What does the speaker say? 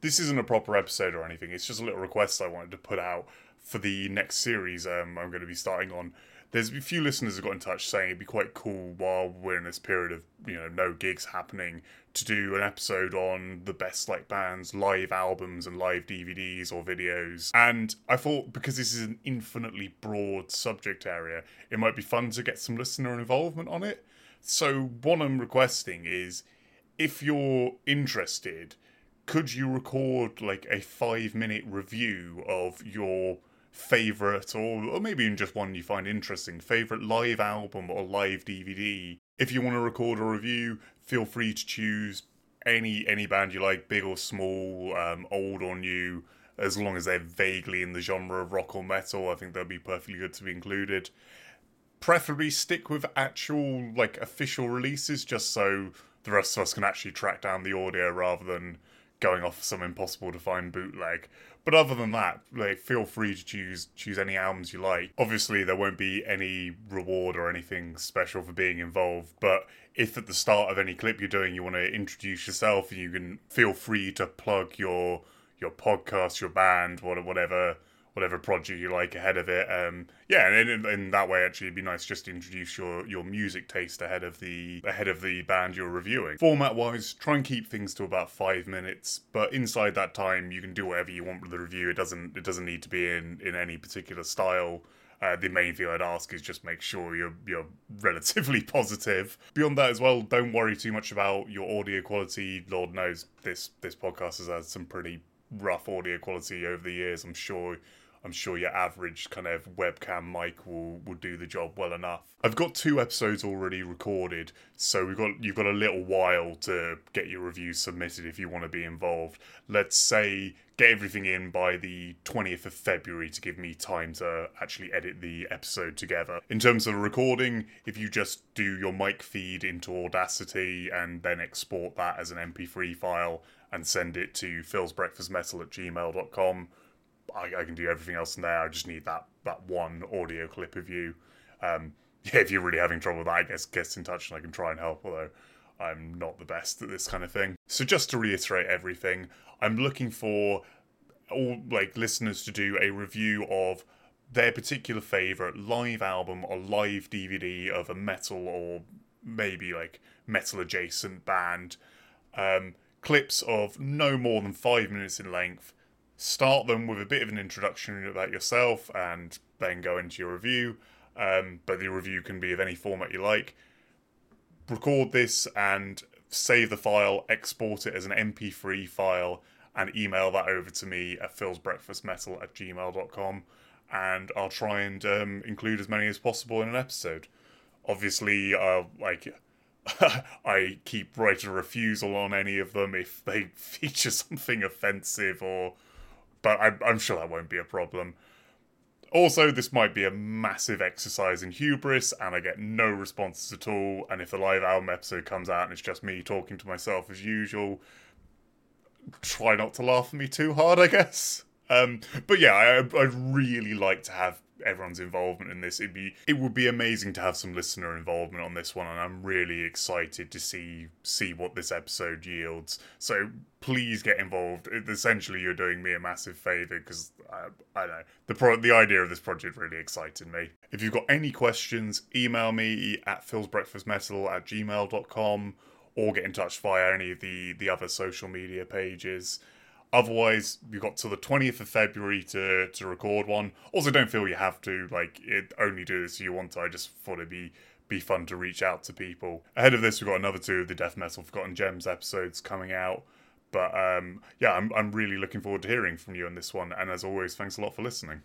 this isn't a proper episode or anything. It's just a little request I wanted to put out for the next series um, I'm going to be starting on. There's a few listeners who got in touch saying it'd be quite cool while we're in this period of you know no gigs happening to do an episode on the best like bands, live albums, and live DVDs or videos. And I thought because this is an infinitely broad subject area, it might be fun to get some listener involvement on it. So what I'm requesting is if you're interested, could you record like a five minute review of your favorite or, or maybe even just one you find interesting favorite live album or live dvd if you want to record a review feel free to choose any any band you like big or small um, old or new. As long as they're vaguely in the genre of rock or metal i think they'll be perfectly good to be included. Preferably stick with actual like official releases just so the rest of us can actually track down the audio rather than going off some impossible to find bootleg. But other than that, like feel free to choose choose any albums you like. Obviously, there won't be any reward or anything special for being involved. But if at the start of any clip you're doing, you want to introduce yourself, you can feel free to plug your your podcast, your band, whatever whatever project you like ahead of it. Um, yeah, and in, in, that way, actually, it'd be nice just to introduce your your music taste ahead of the ahead of the band you're reviewing. Format wise, try and keep things to about five minutes, but inside that time, you can do whatever you want with the review. It doesn't it doesn't need to be in in any particular style. Uh, the main thing I'd ask is just make sure you're you're relatively positive. Beyond that as well, don't worry too much about your audio quality. Lord knows this this podcast has had some pretty rough audio quality over the years. I'm sure I'm sure your average kind of webcam mic will will do the job well enough. I've got two episodes already recorded, so we've got you've got a little while to get your reviews submitted if you want to be involved. Let's say get everything in by the 20th of February to give me time to actually edit the episode together. In terms of recording, if you just do your mic feed into Audacity and then export that as an MP3 file and send it to philsbreakfastmetal at gmail.com I, I, can do everything else in there. I just need that that one audio clip of you. Um, yeah, if you're really having trouble with that, I guess get in touch and I can try and help. Although I'm not the best at this kind of thing. So just to reiterate everything, I'm looking for all like listeners to do a review of their particular favorite live album or live DVD of a metal or maybe like metal adjacent band. Um, clips of no more than five minutes in length start them with a bit of an introduction about yourself and then go into your review. Um, but the review can be of any format you like. Record this and save the file, export it as an MP3 file, and email that over to me at philsbreakfastmetal at gmail.com. And I'll try and um, include as many as possible in an episode. Obviously, uh, like I keep right a refusal on any of them if they feature something offensive or but I'm, I'm sure that won't be a problem. Also, this might be a massive exercise in hubris, and I get no responses at all. And if the live album episode comes out and it's just me talking to myself as usual, try not to laugh at me too hard, I guess. Um, but yeah, I, I'd really like to have everyone's involvement in this. It'd be it would be amazing to have some listener involvement on this one, and I'm really excited to see see what this episode yields. So please get involved. It, essentially, you're doing me a massive favor because I, I know the pro- the idea of this project really excited me. If you've got any questions, email me at philsbreakfastmetal at gmail.com or get in touch via any of the the other social media pages. Otherwise, you've got till the 20th of February to, to record one. Also, don't feel you have to, like, it, only do this if you want to. I just thought it'd be, be fun to reach out to people. Ahead of this, we've got another two of the Death Metal Forgotten Gems episodes coming out. But um, yeah, I'm, I'm really looking forward to hearing from you on this one. And as always, thanks a lot for listening.